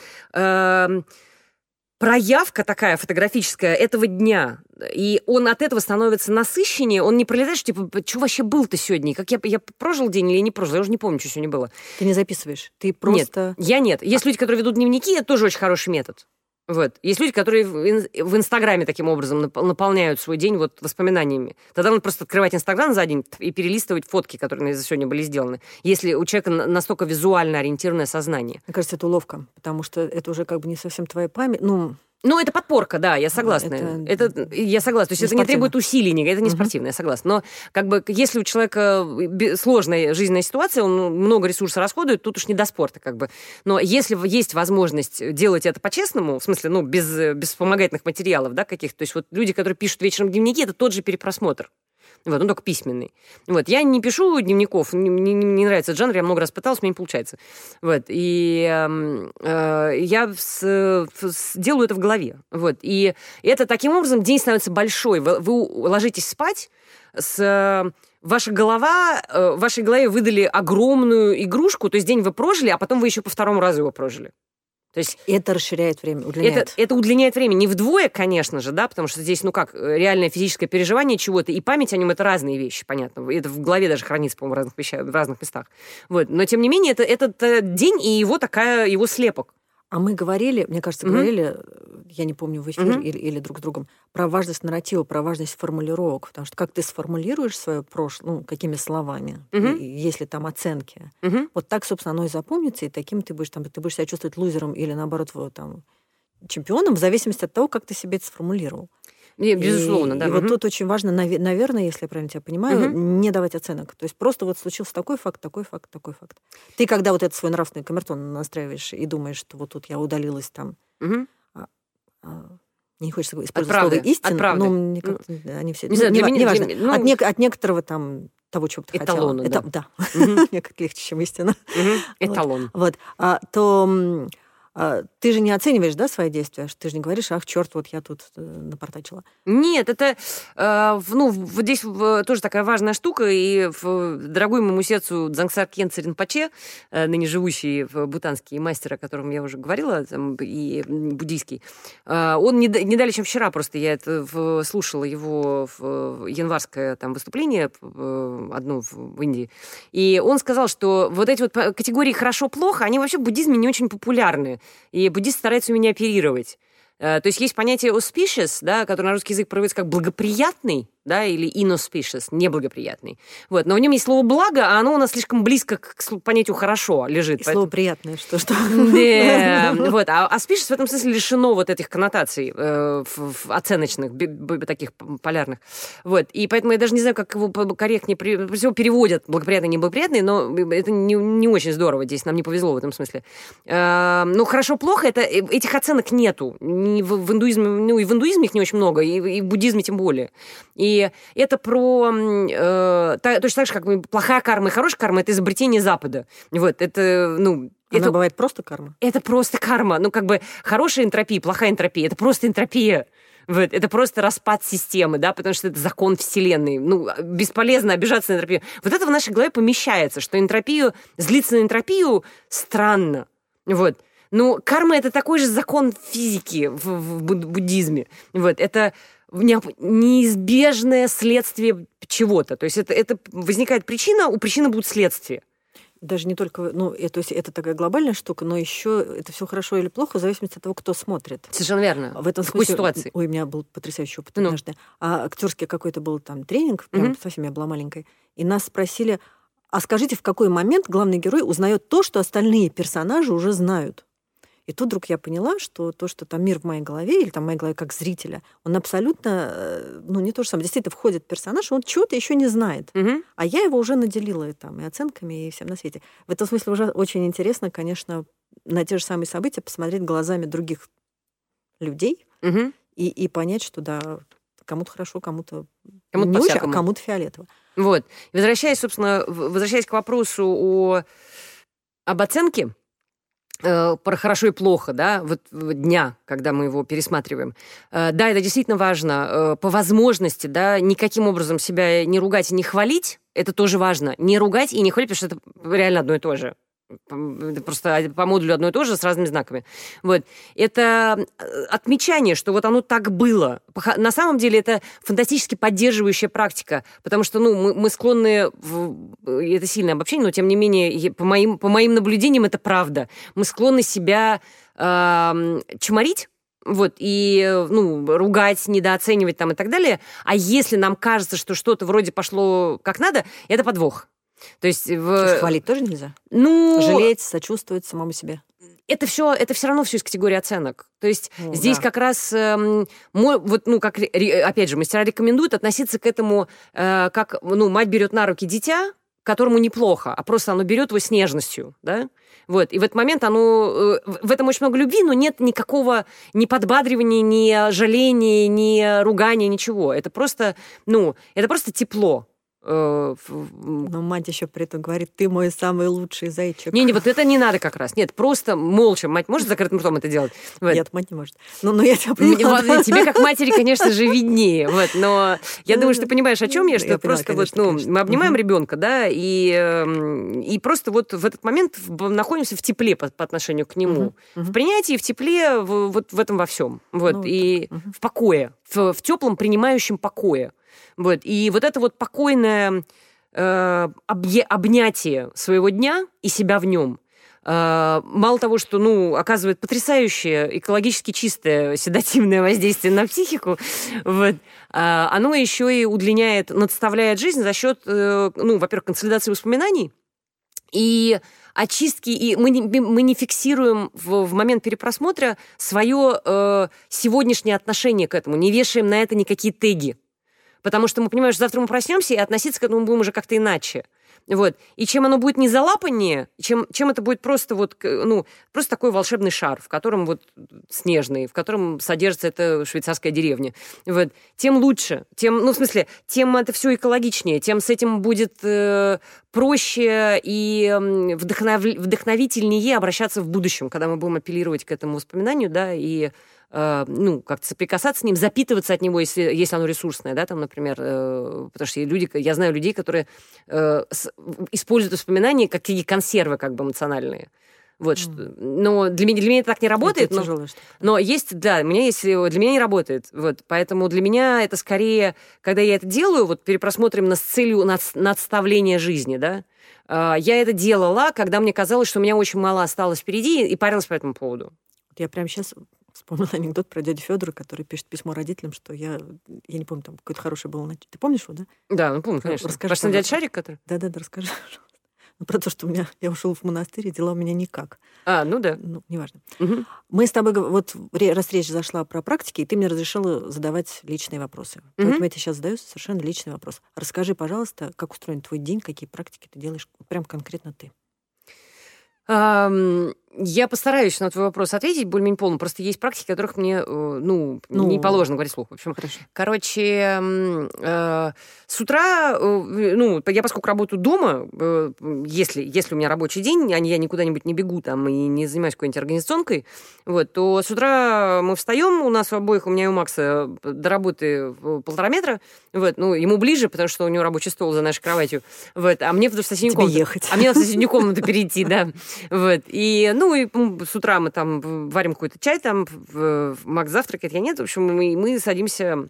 проявка такая фотографическая этого дня, и он от этого становится насыщеннее, он не пролетаешь, типа, что вообще был-то сегодня? Как я, я прожил день или не прожил? Я уже не помню, что сегодня было. Ты не записываешь? Ты просто... Нет, я нет. Есть а... люди, которые ведут дневники, это тоже очень хороший метод. Вот. Есть люди, которые в Инстаграме таким образом наполняют свой день вот воспоминаниями. Тогда надо просто открывать Инстаграм за день и перелистывать фотки, которые за сегодня были сделаны. Если у человека настолько визуально ориентированное сознание. Мне кажется, это уловка, потому что это уже как бы не совсем твоя память. Ну, ну, это подпорка, да, я согласна. Это, это я согласна. То есть это не требует усилий, это не угу. спортивно, я согласна. Но как бы если у человека сложная жизненная ситуация, он много ресурсов расходует, тут уж не до спорта как бы. Но если есть возможность делать это по-честному, в смысле, ну, без, без вспомогательных материалов, да, каких-то, то есть вот люди, которые пишут вечером дневники, это тот же перепросмотр. Вот, он только письменный. Вот, я не пишу дневников, не, не, не нравится жанр, я много раз пыталась, мне не получается. Вот, и эм, э, я с, с, делаю это в голове. Вот, и это таким образом день становится большой. Вы, вы ложитесь спать с ваша голова, э, в вашей голове выдали огромную игрушку, то есть день вы прожили, а потом вы еще по второму разу его прожили. То есть это расширяет время, удлиняет. Это, это удлиняет время не вдвое, конечно же, да, потому что здесь, ну как, реальное физическое переживание чего-то и память о нем это разные вещи, понятно. Это в голове даже хранится, по-моему, в разных вещах, в разных местах. Вот. Но тем не менее, это этот э, день и его такая, его слепок. А мы говорили, мне кажется, mm-hmm. говорили, я не помню, в эфире mm-hmm. или, или друг с другом, про важность нарратива, про важность формулировок. Потому что как ты сформулируешь свое прошлое, ну, какими словами, mm-hmm. и, если там оценки, mm-hmm. вот так, собственно, оно и запомнится, и таким ты будешь, там, ты будешь себя чувствовать лузером или, наоборот, там, чемпионом, в зависимости от того, как ты себе это сформулировал. Не, безусловно, и, да. И угу. вот тут очень важно, наверное, если я правильно тебя понимаю, угу. не давать оценок. То есть просто вот случился такой факт, такой факт, такой факт. Ты когда вот этот свой нравственный камертон настраиваешь и думаешь, что вот тут я удалилась там, угу. а, а, не хочется использовать слово истина, но мне как ну, они все... Не, ну, не, меня, не важно. Ну, от, не, от некоторого там того, чего ты эталона, хотела. Да. Это, да. Угу. Мне как легче, чем истина. Угу. Эталон. Вот. вот. А, то ты же не оцениваешь, да, свои действия? Ты же не говоришь, ах, черт, вот я тут э, напортачила. Нет, это, э, ну, вот здесь тоже такая важная штука, и в, дорогой моему сердцу Дзангсар Кенцер Ринпоче, э, ныне живущий в бутанский мастер, о котором я уже говорила, там, и буддийский, э, он не, не далее, чем вчера просто, я это в, слушала его в, январское там выступление, одно в Индии, и он сказал, что вот эти вот категории «хорошо-плохо», они вообще в буддизме не очень популярны и буддист старается меня оперировать. Э, то есть есть понятие auspicious, да, которое на русский язык проводится как благоприятный, да, или inauspicious, неблагоприятный. Вот. Но в нем есть слово «благо», а оно у нас слишком близко к понятию «хорошо» лежит. И поэтому... слово «приятное», что что. Вот. А auspicious в этом смысле лишено вот этих коннотаций э, оценочных, таких полярных. Вот. И поэтому я даже не знаю, как его корректнее всего переводят благоприятный, неблагоприятный, но это не, очень здорово здесь, нам не повезло в этом смысле. Э, ну, хорошо-плохо, это, э, этих оценок нету. В, индуизме, ну, и в индуизме их не очень много, и, и в буддизме тем более. И и это про... Э, точно так же, как плохая карма и хорошая карма, это изобретение Запада. Вот, это, ну, она это, бывает просто карма? Это просто карма. Ну, как бы хорошая энтропия, плохая энтропия. Это просто энтропия. Вот, это просто распад системы, да, потому что это закон Вселенной. Ну, бесполезно обижаться на энтропию. Вот это в нашей голове помещается, что энтропию, злиться на энтропию странно. Вот. Ну, карма — это такой же закон физики в, в буддизме. Вот, это неизбежное следствие чего-то. То есть это, это возникает причина, у причины будут следствия. Даже не только, ну, это, то есть это такая глобальная штука, но еще это все хорошо или плохо в зависимости от того, кто смотрит. Совершенно верно. В этом в какой ситуации? Ой, у меня был потрясающий опыт ну. однажды. А актерский какой-то был там тренинг, прям угу. совсем я была маленькой, и нас спросили, а скажите, в какой момент главный герой узнает то, что остальные персонажи уже знают? И тут вдруг я поняла, что то, что там мир в моей голове, или там в моей голове как зрителя, он абсолютно, э, ну, не то же самое. Действительно, входит персонаж, он чего-то еще не знает. Угу. А я его уже наделила и, там, и оценками, и всем на свете. В этом смысле уже очень интересно, конечно, на те же самые события посмотреть глазами других людей угу. и, и понять, что да, кому-то хорошо, кому-то кому не очень, а кому-то фиолетово. Вот. Возвращаясь, собственно, возвращаясь к вопросу о, об оценке, про хорошо и плохо, да, вот дня, когда мы его пересматриваем. Э, да, это действительно важно. Э, по возможности, да, никаким образом себя не ругать и не хвалить, это тоже важно. Не ругать и не хвалить, потому что это реально одно и то же просто по модулю одно и то же с разными знаками. Вот. Это э, отмечание, что вот оно так было. На самом деле это фантастически поддерживающая практика, потому что ну, мы, мы склонны, в... это сильное обобщение, но тем не менее, по моим, по моим наблюдениям это правда. Мы склонны себя э, чморить, вот, и, ну, ругать, недооценивать там и так далее. А если нам кажется, что что-то вроде пошло как надо, это подвох. То есть, в... хвалить тоже нельзя? Ну... Жалеть, сочувствовать самому себе? это все, это все равно все из категории оценок. То есть ну, здесь да. как раз, э, мой, вот, ну, как, опять же, мастера рекомендуют относиться к этому, э, как, ну, мать берет на руки дитя, которому неплохо, а просто оно берет его с нежностью, да? Вот. И в этот момент оно... Э, в этом очень много любви, но нет никакого ни подбадривания, ни жаления, ни ругания, ничего. Это просто, ну, это просто тепло. Э, Но мать еще при этом говорит, ты мой самый лучший зайчик. Не, не, вот это не надо как раз. Нет, просто молча. Мать может закрытым ртом это делать? Вот. Нет, мать не может. Ну, ну я тебя понимаю. Да. Тебе как матери, конечно же, виднее. Вот, но я думаю, что ты понимаешь, о чем я, что я просто понимаю, вот, ну, конечно. мы обнимаем угу. ребенка, да, и, эм, и просто вот в этот момент находимся в тепле по, по отношению к нему. Угу. В принятии, в тепле, в, вот в этом во всем. Вот, ну, и угу. в покое, в, в теплом принимающем покое. Вот. И вот это вот покойное э, обнятие своего дня и себя в нем, э, мало того, что, ну, оказывает потрясающее экологически чистое седативное воздействие на психику, вот, э, оно еще и удлиняет, надставляет жизнь за счет, э, ну, во-первых, консолидации воспоминаний и очистки, и мы не, мы не фиксируем в, в момент перепросмотра свое э, сегодняшнее отношение к этому, не вешаем на это никакие теги. Потому что мы понимаем, что завтра мы проснемся и относиться к этому будем уже как-то иначе. Вот. И чем оно будет не залапаннее, чем, чем это будет просто вот, ну, просто такой волшебный шар, в котором вот снежный, в котором содержится эта швейцарская деревня, вот, тем лучше, тем, ну, в смысле, тем это все экологичнее, тем с этим будет э, проще и вдохнов... вдохновительнее обращаться в будущем, когда мы будем апеллировать к этому воспоминанию, да, и Э, ну, как-то соприкасаться с ним, запитываться от него, если, если оно ресурсное, да, там, например, э, потому что люди, я знаю людей, которые э, с, используют воспоминания как такие консервы как бы эмоциональные. Вот, mm. что, но для меня, для меня это так не работает. Это но, но есть, да, у меня есть, для меня не работает. Вот, поэтому для меня это скорее, когда я это делаю, вот перепросмотрим на с целью над, надставления жизни, да, э, я это делала, когда мне казалось, что у меня очень мало осталось впереди, и парилась по этому поводу. Я прямо сейчас вспомнила анекдот про дядю Федора, который пишет письмо родителям, что я, я не помню, там какой-то хороший был. Ты помнишь его, да? Да, ну помню, конечно. Расскажи, Ваш дядя Шарик, который? Да-да-да, расскажи, Ну, про то, что у меня, я ушел в монастырь, и дела у меня никак. А, ну да. Ну, неважно. Угу. Мы с тобой, вот раз речь зашла про практики, и ты мне разрешила задавать личные вопросы. Угу. Поэтому я тебе сейчас задаю совершенно личный вопрос. Расскажи, пожалуйста, как устроен твой день, какие практики ты делаешь, прям конкретно ты. Я постараюсь на твой вопрос ответить более-менее полно. Просто есть практики, которых мне, э, ну, ну, не положено говорить слух. В общем, хорошо. Короче, э, с утра, э, ну, я поскольку работаю дома, э, если, если у меня рабочий день, а я никуда-нибудь не бегу там и не занимаюсь какой-нибудь организационкой, вот, то с утра мы встаем, у нас у обоих, у меня и у Макса до работы полтора метра, вот, ну, ему ближе, потому что у него рабочий стол за нашей кроватью, вот, а мне в соседнюю комнату. ехать. А мне в соседнюю комнату перейти, да, вот, и, ну, и с утра мы там варим какой-то чай, там Макс завтракает, я нет. В общем, мы, мы садимся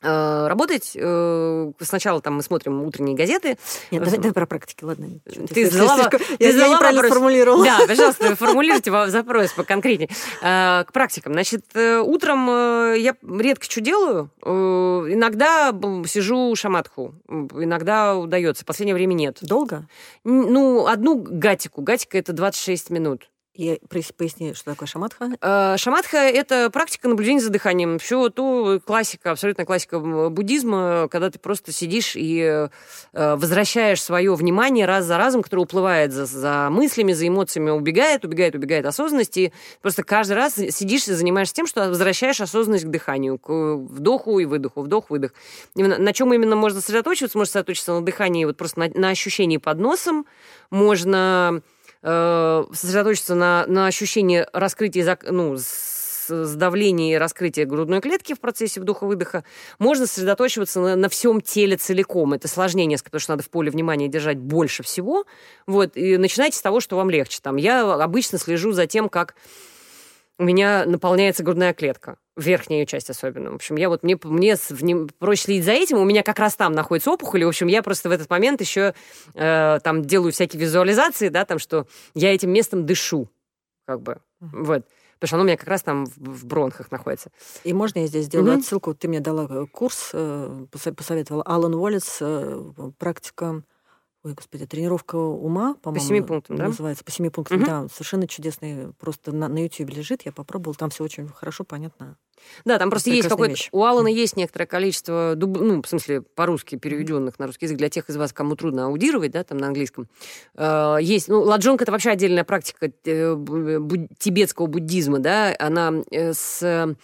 работать. Э, сначала там мы смотрим утренние газеты. Нет, давай, давай про практики, ладно. Ты задала, ты я, задала я неправильно вопрос. сформулировала. Да, пожалуйста, формулируйте запрос поконкретнее. Э, к практикам. Значит, утром я редко что делаю. Иногда сижу шаматху. Иногда удается. В последнее время нет. Долго? Ну, одну гатику. Гатика – это 26 минут. И поясни, что такое шаматха? Э, шаматха – это практика наблюдения за дыханием. Все то классика, абсолютно классика буддизма, когда ты просто сидишь и э, возвращаешь свое внимание раз за разом, которое уплывает за, за мыслями, за эмоциями, убегает, убегает, убегает осознанность. И просто каждый раз сидишь и занимаешься тем, что возвращаешь осознанность к дыханию, к вдоху и выдоху, вдох, выдох. На чем именно можно сосредоточиться? Можно сосредоточиться на дыхании, вот просто на, на ощущении под носом. Можно э, сосредоточиться на, на ощущении раскрытия, ну, сдавления и раскрытия грудной клетки в процессе вдоха-выдоха, можно сосредоточиваться на, на всем теле целиком. Это сложнее несколько, потому что надо в поле внимания держать больше всего. Вот, и начинайте с того, что вам легче. Там, я обычно слежу за тем, как у меня наполняется грудная клетка, верхняя ее часть особенно. В общем, я вот, мне, мне проще следить за этим, у меня как раз там находится опухоль, и, в общем, я просто в этот момент еще э, там делаю всякие визуализации, да, там, что я этим местом дышу, как бы, вот. Потому что оно у меня как раз там в, в бронхах находится. И можно я здесь сделаю mm-hmm. отсылку? Ты мне дала курс, э, посоветовала Алан Уоллес, э, практика ой, господи, тренировка ума, по-моему, по семи пунктам, да? называется, по семи пунктам, угу. да, совершенно чудесный, просто на, на YouTube лежит, я попробовала, там все очень хорошо, понятно. Да, там просто есть какой-то, у Алана есть некоторое количество, дуб, ну, в смысле, по-русски переведенных на русский язык, для тех из вас, кому трудно аудировать, да, там на английском, э, есть, ну, ладжонг это вообще отдельная практика э, тибетского буддизма, да, она э, с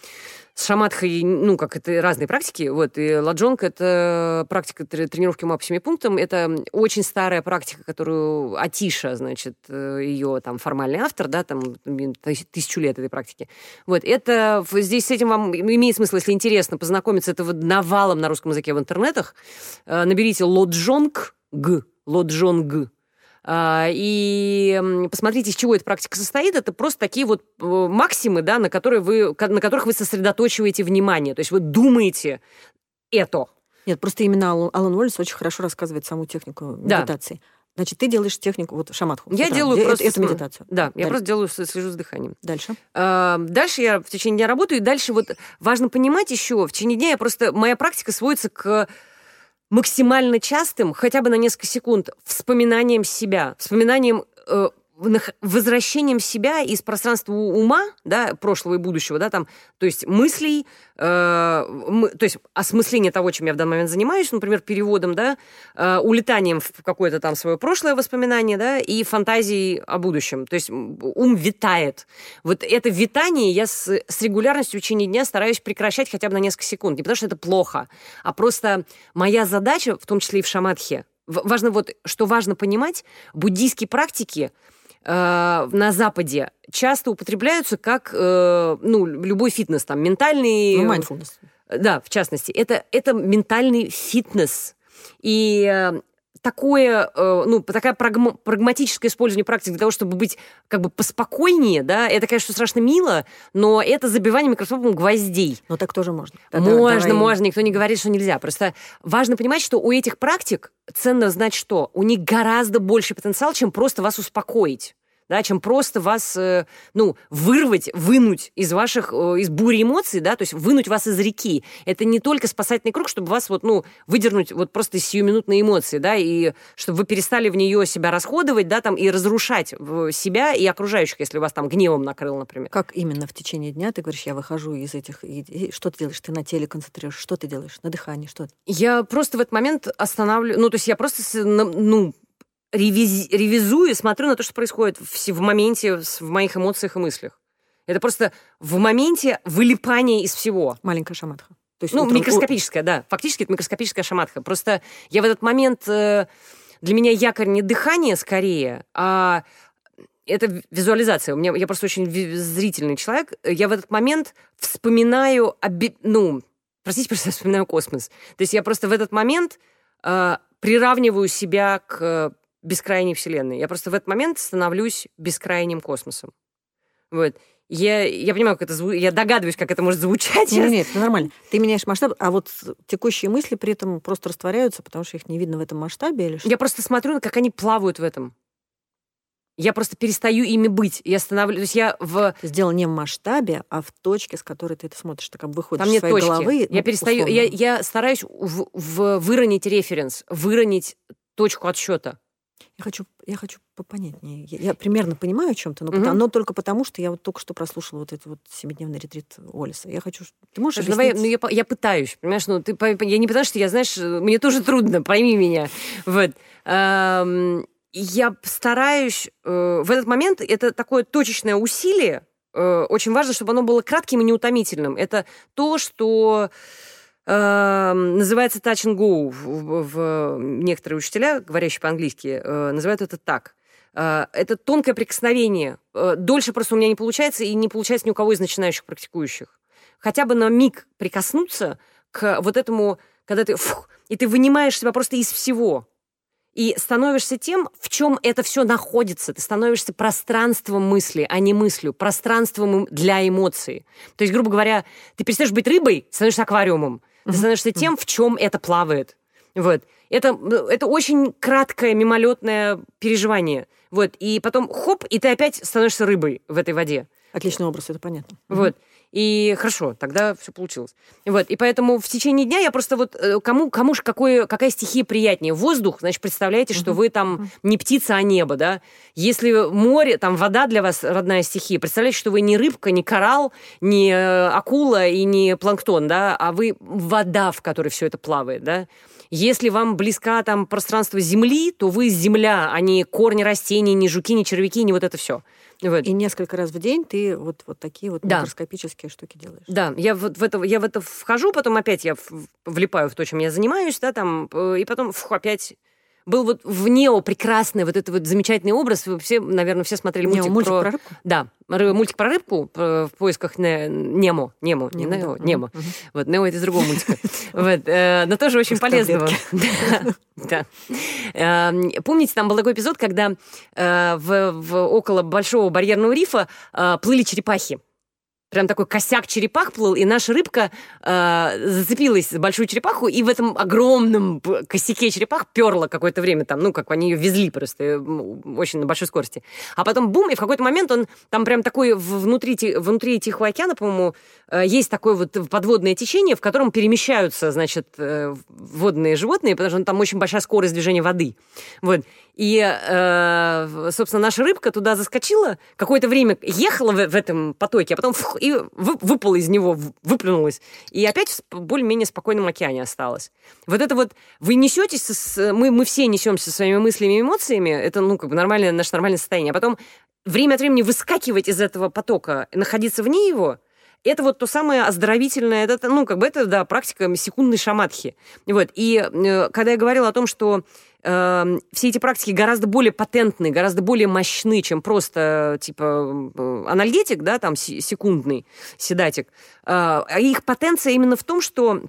с шаматхой, ну, как это разные практики, вот, и ладжонг — это практика тренировки ума по семи пунктам, это очень старая практика, которую Атиша, значит, э, ее там формальный автор, да, там тысячу лет этой практики. Вот, это, здесь с этим вам имеет смысл, если интересно, познакомиться, это вот навалом на русском языке в интернетах, э, наберите лоджонг, г, лоджонг, и посмотрите, из чего эта практика состоит. Это просто такие вот э, максимы, да, на, которые вы, на которых вы сосредоточиваете внимание. То есть вы думаете это. Нет, просто именно Алан Уоллес очень хорошо рассказывает саму технику медитации. Да. Значит, ты делаешь технику, вот шаматху. Я делаю это, просто... Это медитацию. Да, дальше. я просто делаю, слежу с дыханием. Дальше? А, дальше я в течение дня работаю, и дальше вот важно понимать еще, в течение дня я просто... Моя практика сводится к максимально частым, хотя бы на несколько секунд, вспоминанием себя, вспоминанием э, возвращением себя из пространства ума, да, прошлого и будущего, да, там, то есть мыслей, э, мы, то есть осмысление того, чем я в данный момент занимаюсь, например, переводом, да, э, улетанием в какое-то там свое прошлое воспоминание, да, и фантазией о будущем. То есть ум витает. Вот это витание я с, с регулярностью в течение дня стараюсь прекращать хотя бы на несколько секунд. Не потому что это плохо, а просто моя задача, в том числе и в шаматхе, важно вот, что важно понимать, буддийские практики – на Западе часто употребляются как, э, ну, любой фитнес, там, ментальный... Ну, mindfulness. Да, в частности. Это, это ментальный фитнес. И э, такое, э, ну, такая прагма, прагматическое использование практики для того, чтобы быть как бы поспокойнее, да, это, конечно, страшно мило, но это забивание микроскопом гвоздей. Но так тоже можно. Да, можно, давай. можно, никто не говорит, что нельзя. Просто важно понимать, что у этих практик ценно знать что? У них гораздо больше потенциал, чем просто вас успокоить да, чем просто вас, э, ну, вырвать, вынуть из ваших, э, из бури эмоций, да, то есть вынуть вас из реки. Это не только спасательный круг, чтобы вас вот, ну, выдернуть вот просто из сиюминутной эмоции, да, и чтобы вы перестали в нее себя расходовать, да, там, и разрушать себя и окружающих, если вас там гневом накрыл, например. Как именно в течение дня ты говоришь, я выхожу из этих... И, и что ты делаешь? Ты на теле концентрируешь? Что ты делаешь? На дыхании? Что? Я просто в этот момент останавливаю... Ну, то есть я просто, ну, ревиз, ревизую и смотрю на то, что происходит в, в моменте, в моих эмоциях и мыслях. Это просто в моменте вылипания из всего. Маленькая шаматха. То есть ну, утром... микроскопическая, да. Фактически это микроскопическая шаматха. Просто я в этот момент... Э, для меня якорь не дыхание скорее, а это визуализация. У меня, я просто очень зрительный человек. Я в этот момент вспоминаю... Оби... Ну, простите, просто вспоминаю космос. То есть я просто в этот момент э, приравниваю себя к бескрайней вселенной. Я просто в этот момент становлюсь бескрайним космосом. Вот. Я, я понимаю, как это зву... я догадываюсь, как это может звучать. Нет, нет, это нормально. Ты меняешь масштаб, а вот текущие мысли при этом просто растворяются, потому что их не видно в этом масштабе или что? Я просто смотрю, как они плавают в этом. Я просто перестаю ими быть. Я становлюсь... То есть я в... Сделал не в масштабе, а в точке, с которой ты это смотришь. Ты как бы выходишь Там нет из своей точки. головы. Я ну, перестаю... Я, я стараюсь в, в, выронить референс, выронить точку отсчета. Я хочу, я хочу попонятнее. Я, я примерно понимаю о чем-то, но, угу. потому, но только потому, что я вот только что прослушала вот этот вот семидневный ретрит Олиса. Я хочу... Ты можешь Слушай, давай, ну, я, я пытаюсь, понимаешь? Ну, ты, я не потому, что я, знаешь, мне тоже трудно, пойми меня. Вот. Я стараюсь... Э, в этот момент это такое точечное усилие. Э, очень важно, чтобы оно было кратким и неутомительным. Это то, что Эм, называется touch and go. В, в, некоторые учителя, говорящие по-английски, э, называют это так. Э, это тонкое прикосновение. Э, дольше просто у меня не получается, и не получается ни у кого из начинающих практикующих. Хотя бы на миг прикоснуться к вот этому, когда ты... Фух, и ты вынимаешь себя просто из всего. И становишься тем, в чем это все находится. Ты становишься пространством мысли, а не мыслью, пространством для эмоций. То есть, грубо говоря, ты перестаешь быть рыбой, становишься аквариумом. Ты становишься тем, в чем это плавает. Вот. Это, это очень краткое, мимолетное переживание. Вот. И потом хоп, и ты опять становишься рыбой в этой воде. Отличный образ, это понятно. Вот. И хорошо, тогда все получилось. Вот, и поэтому в течение дня я просто вот э, кому, кому же какое, какая стихия приятнее? Воздух, значит, представляете, что вы там не птица, а небо, да? Если море, там вода для вас родная стихия, представляете, что вы не рыбка, не коралл, не э, акула и не планктон, да, а вы вода, в которой все это плавает, да? Если вам близка там пространство Земли, то вы Земля, а не корни растений, не жуки, не червяки, не вот это все. Вот. И несколько раз в день ты вот, вот такие вот да. микроскопические штуки делаешь. Да, я вот в это, я в это вхожу, потом опять я влипаю в то, чем я занимаюсь, да, там, э, и потом фу, опять был вот в Нео прекрасный вот этот вот замечательный образ. Вы все, наверное, все смотрели мультик, Нео, мультик про... про рыбку? Да, мультик про рыбку в поисках не... Немо. Немо, не Нео, Немо. Вот, Нео это из другого мультика. Вот, э, но тоже очень полезного. Да. Эм, помните, там был такой эпизод, когда э, в около Большого барьерного рифа э, плыли черепахи прям такой косяк черепах плыл, и наша рыбка э, зацепилась за большую черепаху, и в этом огромном косяке черепах перла какое-то время там, ну, как они ее везли просто э, очень на большой скорости. А потом бум, и в какой-то момент он там прям такой внутри, внутри Тихого океана, по-моему, э, есть такое вот подводное течение, в котором перемещаются, значит, э, водные животные, потому что там очень большая скорость движения воды. Вот. И, э, собственно, наша рыбка туда заскочила, какое-то время ехала в, в этом потоке, а потом фух, и вы, выпала из него, выплюнулась. И опять в более-менее спокойном океане осталась. Вот это вот, вы несетесь, с, мы, мы все несемся со своими мыслями и эмоциями, это, ну, как бы нормальное, наше нормальное состояние, а потом время от времени выскакивать из этого потока, находиться вне его, это вот то самое оздоровительное, это, ну, как бы это, да, практика секундной шаматхи. Вот. И э, когда я говорила о том, что э, все эти практики гораздо более патентны, гораздо более мощны, чем просто, типа, э, анальгетик, да, там, секундный седатик, э, их потенция именно в том, что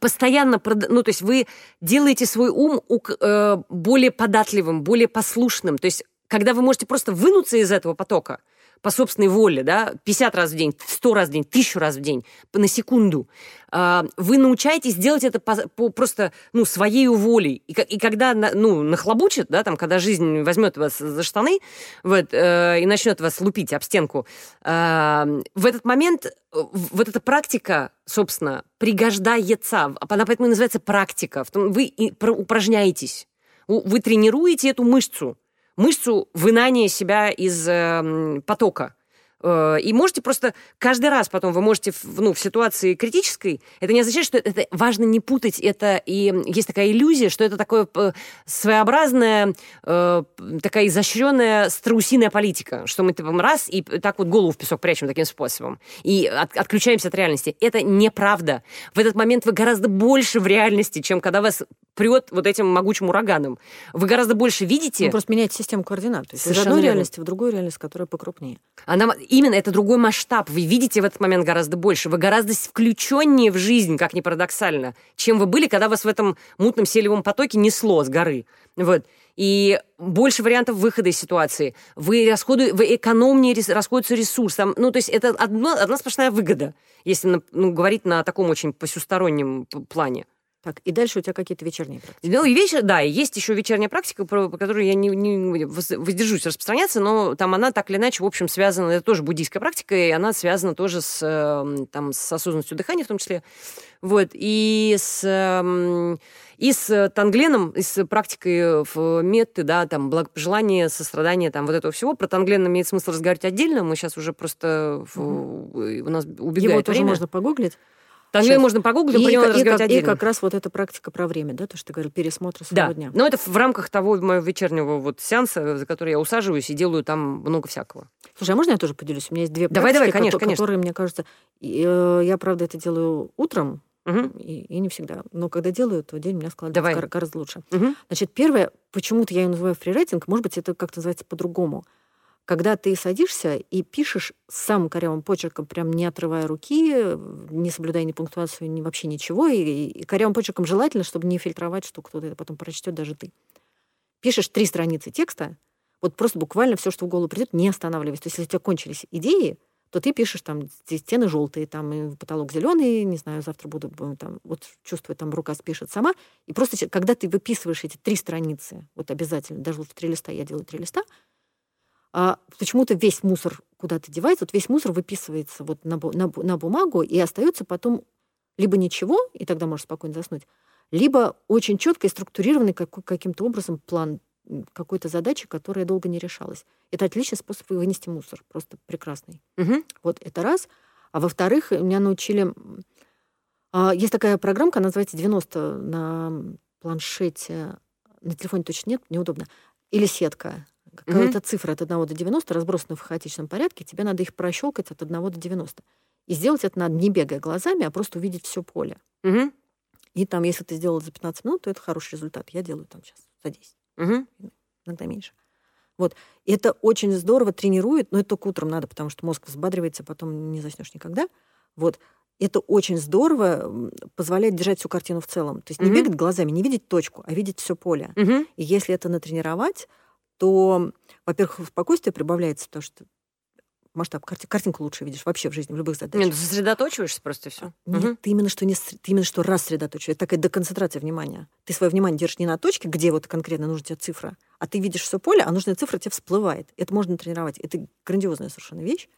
постоянно, ну, то есть вы делаете свой ум э, более податливым, более послушным. То есть когда вы можете просто вынуться из этого потока, по собственной воле, да, 50 раз в день, 100 раз в день, 1000 раз в день, на секунду, а, вы научаетесь делать это по, по просто, ну, своей волей. И, и когда, ну, нахлобучит, да, там, когда жизнь возьмет вас за штаны вот, э, и начнет вас лупить об стенку, э, в этот момент вот эта практика, собственно, пригождается, она поэтому и называется практика. Вы упражняетесь, вы тренируете эту мышцу, мышцу вынания себя из э, потока. Э, и можете просто каждый раз потом вы можете ну, в ситуации критической, это не означает, что это важно не путать это, и есть такая иллюзия, что это такое э, своеобразная, э, такая изощренная страусиная политика, что мы типа раз и так вот голову в песок прячем таким способом, и от, отключаемся от реальности. Это неправда. В этот момент вы гораздо больше в реальности, чем когда вас прет вот этим могучим ураганом. Вы гораздо больше видите... Вы просто меняете систему координат. То есть из одной реальности в другую реальность, которая покрупнее. Она именно это другой масштаб. Вы видите в этот момент гораздо больше. Вы гораздо включеннее в жизнь, как ни парадоксально, чем вы были, когда вас в этом мутном селевом потоке несло с горы. Вот. И больше вариантов выхода из ситуации. Вы, расходу, вы экономнее расходуется ресурс. Там, ну, то есть это одно, одна сплошная выгода, если ну, говорить на таком очень посюстороннем плане. Так, и дальше у тебя какие-то вечерние практики. Ну, и вечер, да, есть еще вечерняя практика, про, про которую я не, не воздержусь распространяться, но там она так или иначе, в общем, связана, это тоже буддийская практика, и она связана тоже с, эм, там, с осознанностью дыхания в том числе. Вот, и с, эм, и с тангленом, и с практикой в метты, да, там, благопожелание, сострадание, там, вот этого всего. Про танглен имеет смысл разговаривать отдельно, мы сейчас уже просто, угу. у нас убегает Его тоже время. можно погуглить. Там можно погуглить, и, про него и, как, и как раз вот эта практика про время, да, то, что ты говорил, пересмотр своего да. дня. Но это в рамках того моего вечернего вот сеанса, за который я усаживаюсь и делаю там много всякого. Слушай, а можно я тоже поделюсь? У меня есть две давай, практики, давай, конечно, которые, конечно. мне кажется, э, я, правда, это делаю утром, Угу. И, и не всегда. Но когда делаю, то день у меня складывается Давай. гораздо лучше. Угу. Значит, первое, почему-то я ее называю фрирайтинг, может быть, это как-то называется по-другому когда ты садишься и пишешь самым корявым почерком, прям не отрывая руки, не соблюдая ни пунктуацию, ни вообще ничего, и, и корявым почерком желательно, чтобы не фильтровать, что кто-то это потом прочтет, даже ты. Пишешь три страницы текста, вот просто буквально все, что в голову придет, не останавливаясь. То есть, если у тебя кончились идеи, то ты пишешь там стены желтые, там потолок зеленый, не знаю, завтра буду там вот чувствую, там рука спишет сама. И просто когда ты выписываешь эти три страницы, вот обязательно, даже в три листа я делаю три листа, а почему-то весь мусор куда-то девается, вот весь мусор выписывается вот на, на, на бумагу и остается потом либо ничего, и тогда можешь спокойно заснуть, либо очень четко и структурированный какой, каким-то образом план какой-то задачи, которая долго не решалась. Это отличный способ вынести мусор, просто прекрасный. Угу. Вот это раз. А во-вторых, меня научили... А, есть такая программка, она называется 90 на планшете, на телефоне точно нет, неудобно. Или сетка Какая-то угу. цифра от 1 до 90 разбросана в хаотичном порядке, тебе надо их прощелкать от 1 до 90. И сделать это надо не бегая глазами, а просто увидеть все поле. Угу. И там, если ты сделал за 15 минут, то это хороший результат. Я делаю там сейчас за 10. Угу. Иногда меньше. Вот. И это очень здорово тренирует, но это только утром надо, потому что мозг взбадривается, потом не заснешь никогда. Вот. Это очень здорово позволяет держать всю картину в целом. То есть не бегать глазами, не видеть точку, а видеть все поле. Угу. И если это натренировать, то, во-первых, спокойствие прибавляется, то что масштаб, карти, картинку лучше видишь вообще в жизни, в любых задачах. Нет, ну, сосредоточиваешься просто все. Нет, угу. ты именно что не ты именно что рассредоточиваешь. Это такая деконцентрация внимания. Ты свое внимание держишь не на точке, где вот конкретно нужна тебе цифра, а ты видишь все поле, а нужная цифра тебе всплывает. Это можно тренировать. Это грандиозная совершенно вещь.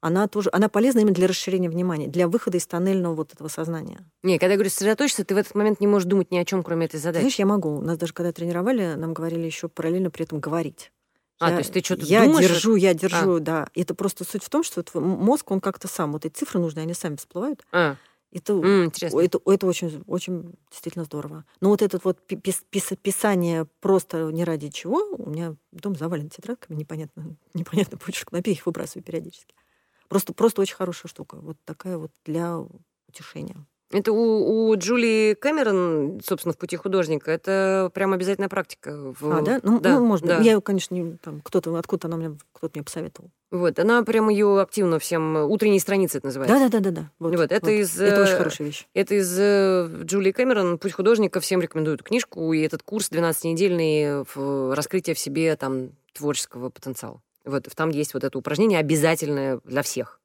Она тоже, она полезна именно для расширения внимания, для выхода из тоннельного вот этого сознания. Не, когда я говорю сосредоточиться, ты в этот момент не можешь думать ни о чем, кроме этой задачи. Знаешь, я могу. Нас даже когда тренировали, нам говорили еще параллельно при этом говорить. А, я, то есть ты что-то Я думаешь? держу, я держу, а. да. Это просто суть в том, что твой мозг, он как-то сам, вот эти цифры нужны, они сами всплывают. А. Это, mm, это, это очень, очень действительно здорово. Но вот это вот пис, пис, писание просто не ради чего, у меня дом завален тетрадками, непонятно, непонятно почерк, напей их выбрасываю периодически. Просто, просто очень хорошая штука. Вот такая вот для утешения. Это у, у Джулии Кэмерон, собственно, в пути художника, это прям обязательная практика. В... А, да? Ну, да, ну можно. Да. Я ее, конечно, не, там, кто-то, откуда она мне, кто-то мне посоветовал. Вот, она прям ее активно всем, утренние страницы это называется. Да-да-да-да. Вот, вот, это, вот. Из, это очень хорошая вещь. Это из э, Джулии Кэмерон, «Путь художника», всем рекомендую эту книжку, и этот курс 12-недельный в раскрытие в себе там творческого потенциала. Вот, там есть вот это упражнение обязательное для всех.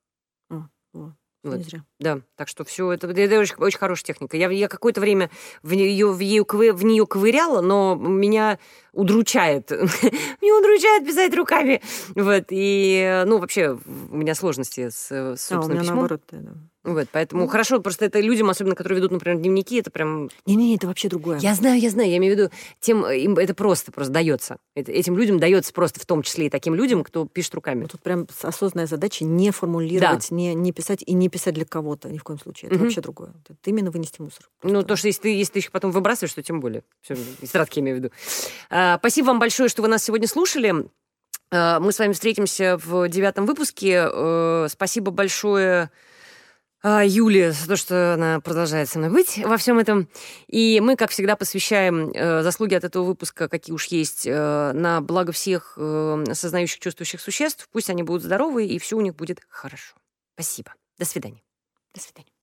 А, о. Вот. Не зря. Да, так что все это, это очень, очень хорошая техника. Я, я какое-то время в нее, в, нее, в нее ковыряла, но меня удручает. меня удручает писать руками. Вот, и, ну, вообще, у меня сложности с, с собственным а, у меня письмом. наоборот, да. Вот, поэтому ну. хорошо, просто это людям, особенно которые ведут, например, дневники, это прям... Не-не, это вообще другое. Я знаю, я знаю, я имею в виду, тем, им это просто, просто дается. Это, этим людям дается просто, в том числе и таким людям, кто пишет руками. Ну, тут прям осознанная задача не формулировать, да. не, не писать и не писать для кого-то, ни в коем случае. Это угу. вообще другое. Это именно вынести мусор. Просто. Ну, то, что если ты, если ты их потом выбрасываешь, то тем более. Все, стратки имею в виду. А, спасибо вам большое, что вы нас сегодня слушали. А, мы с вами встретимся в девятом выпуске. А, спасибо большое Юле за то, что она продолжает со мной быть во всем этом. И мы, как всегда, посвящаем э, заслуги от этого выпуска, какие уж есть, э, на благо всех э, осознающих, чувствующих существ. Пусть они будут здоровы, и все у них будет хорошо. Спасибо. До свидания. До свидания.